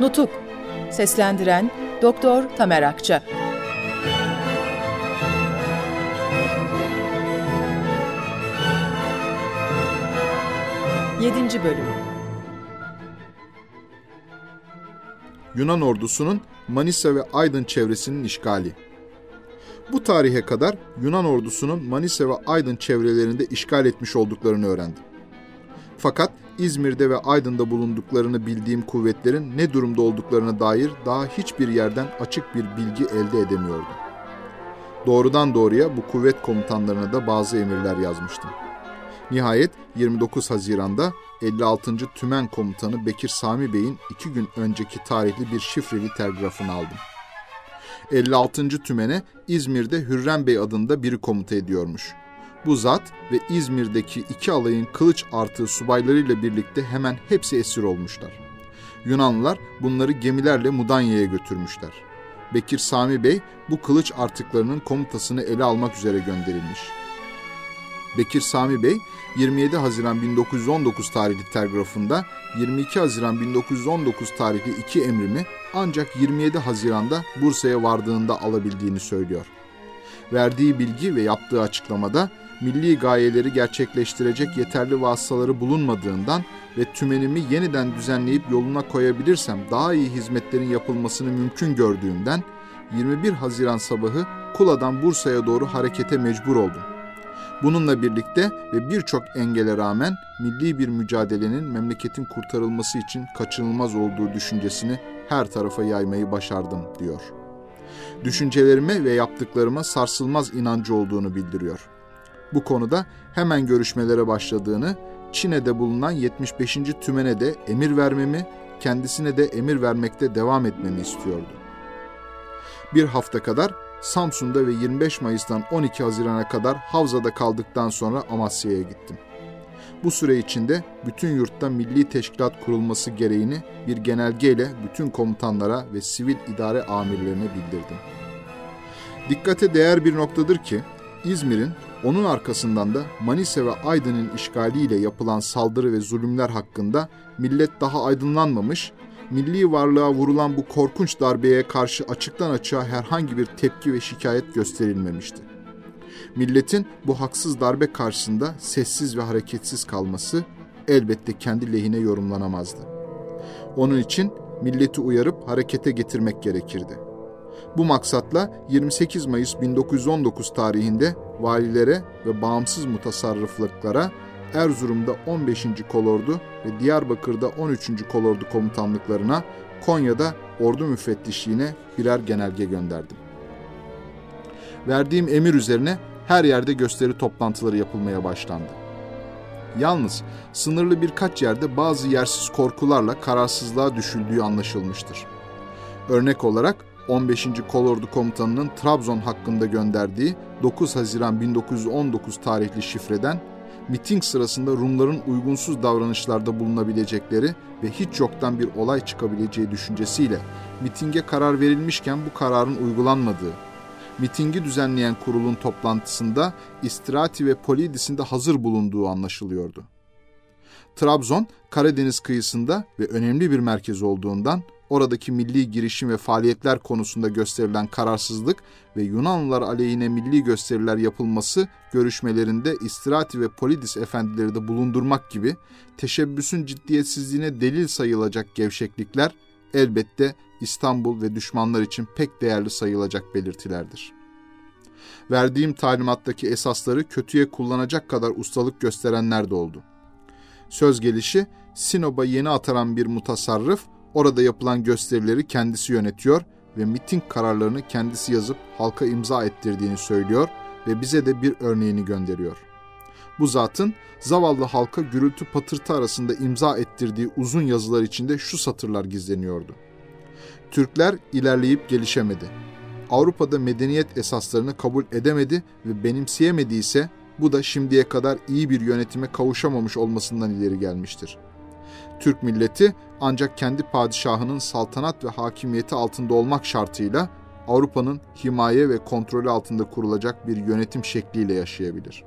Nutuk. Seslendiren Doktor Tamer Akça. Yedinci Bölüm. Yunan ordusunun Manisa ve Aydın çevresinin işgali. Bu tarihe kadar Yunan ordusunun Manisa ve Aydın çevrelerinde işgal etmiş olduklarını öğrendim. Fakat İzmir'de ve Aydın'da bulunduklarını bildiğim kuvvetlerin ne durumda olduklarına dair daha hiçbir yerden açık bir bilgi elde edemiyordum. Doğrudan doğruya bu kuvvet komutanlarına da bazı emirler yazmıştım. Nihayet 29 Haziran'da 56. Tümen Komutanı Bekir Sami Bey'in iki gün önceki tarihli bir şifreli telgrafını aldım. 56. Tümen'e İzmir'de Hürrem Bey adında biri komuta ediyormuş. Bu zat ve İzmir'deki iki alayın kılıç artığı subaylarıyla birlikte hemen hepsi esir olmuşlar. Yunanlılar bunları gemilerle Mudanya'ya götürmüşler. Bekir Sami Bey bu kılıç artıklarının komutasını ele almak üzere gönderilmiş. Bekir Sami Bey 27 Haziran 1919 tarihli telgrafında 22 Haziran 1919 tarihli iki emrimi ancak 27 Haziran'da Bursa'ya vardığında alabildiğini söylüyor. Verdiği bilgi ve yaptığı açıklamada milli gayeleri gerçekleştirecek yeterli vasıtaları bulunmadığından ve tümenimi yeniden düzenleyip yoluna koyabilirsem daha iyi hizmetlerin yapılmasını mümkün gördüğümden 21 Haziran sabahı Kula'dan Bursa'ya doğru harekete mecbur oldum. Bununla birlikte ve birçok engele rağmen milli bir mücadelenin memleketin kurtarılması için kaçınılmaz olduğu düşüncesini her tarafa yaymayı başardım diyor. Düşüncelerime ve yaptıklarıma sarsılmaz inancı olduğunu bildiriyor. Bu konuda hemen görüşmelere başladığını, Çin'de bulunan 75. tümene de emir vermemi, kendisine de emir vermekte devam etmemi istiyordu. Bir hafta kadar Samsun'da ve 25 Mayıs'tan 12 Haziran'a kadar Havza'da kaldıktan sonra Amasya'ya gittim. Bu süre içinde bütün yurtta milli teşkilat kurulması gereğini bir genelgeyle bütün komutanlara ve sivil idare amirlerine bildirdim. Dikkate değer bir noktadır ki İzmir'in onun arkasından da Manisa ve Aydın'ın işgaliyle yapılan saldırı ve zulümler hakkında millet daha aydınlanmamış, milli varlığa vurulan bu korkunç darbeye karşı açıktan açığa herhangi bir tepki ve şikayet gösterilmemişti. Milletin bu haksız darbe karşısında sessiz ve hareketsiz kalması elbette kendi lehine yorumlanamazdı. Onun için milleti uyarıp harekete getirmek gerekirdi. Bu maksatla 28 Mayıs 1919 tarihinde valilere ve bağımsız mutasarrıflıklara Erzurum'da 15. Kolordu ve Diyarbakır'da 13. Kolordu komutanlıklarına, Konya'da ordu müfettişliğine birer genelge gönderdim. Verdiğim emir üzerine her yerde gösteri toplantıları yapılmaya başlandı. Yalnız sınırlı birkaç yerde bazı yersiz korkularla kararsızlığa düşüldüğü anlaşılmıştır. Örnek olarak 15. Kolordu Komutanı'nın Trabzon hakkında gönderdiği 9 Haziran 1919 tarihli şifreden miting sırasında Rumların uygunsuz davranışlarda bulunabilecekleri ve hiç yoktan bir olay çıkabileceği düşüncesiyle mitinge karar verilmişken bu kararın uygulanmadığı, mitingi düzenleyen kurulun toplantısında İstirati ve Polidis'in de hazır bulunduğu anlaşılıyordu. Trabzon, Karadeniz kıyısında ve önemli bir merkez olduğundan oradaki milli girişim ve faaliyetler konusunda gösterilen kararsızlık ve Yunanlılar aleyhine milli gösteriler yapılması görüşmelerinde İstirati ve Polidis efendileri de bulundurmak gibi teşebbüsün ciddiyetsizliğine delil sayılacak gevşeklikler elbette İstanbul ve düşmanlar için pek değerli sayılacak belirtilerdir. Verdiğim talimattaki esasları kötüye kullanacak kadar ustalık gösterenler de oldu. Söz gelişi Sinop'a yeni atanan bir mutasarrıf Orada yapılan gösterileri kendisi yönetiyor ve miting kararlarını kendisi yazıp halka imza ettirdiğini söylüyor ve bize de bir örneğini gönderiyor. Bu zatın zavallı halka gürültü patırtı arasında imza ettirdiği uzun yazılar içinde şu satırlar gizleniyordu. Türkler ilerleyip gelişemedi. Avrupa'da medeniyet esaslarını kabul edemedi ve benimseyemediyse bu da şimdiye kadar iyi bir yönetime kavuşamamış olmasından ileri gelmiştir.'' Türk milleti ancak kendi padişahının saltanat ve hakimiyeti altında olmak şartıyla Avrupa'nın himaye ve kontrolü altında kurulacak bir yönetim şekliyle yaşayabilir.